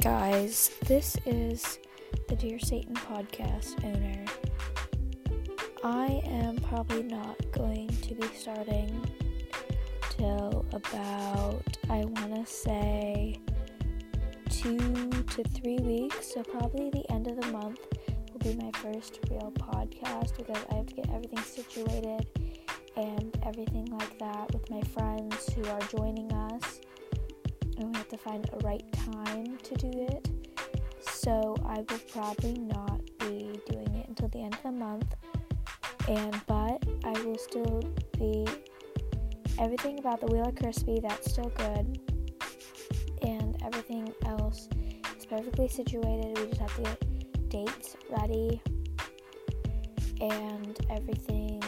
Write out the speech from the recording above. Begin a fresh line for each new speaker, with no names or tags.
guys. This is the Dear Satan podcast owner. I am probably not going to be starting till about, I want to say, two to three weeks. So, probably the end of the month will be my first real podcast because I have to get everything situated and everything like that with my friends who are joining us we have to find a right time to do it. So I will probably not be doing it until the end of the month. And but I will still be everything about the Wheel of Crispy that's still good. And everything else is perfectly situated. We just have to get dates ready and everything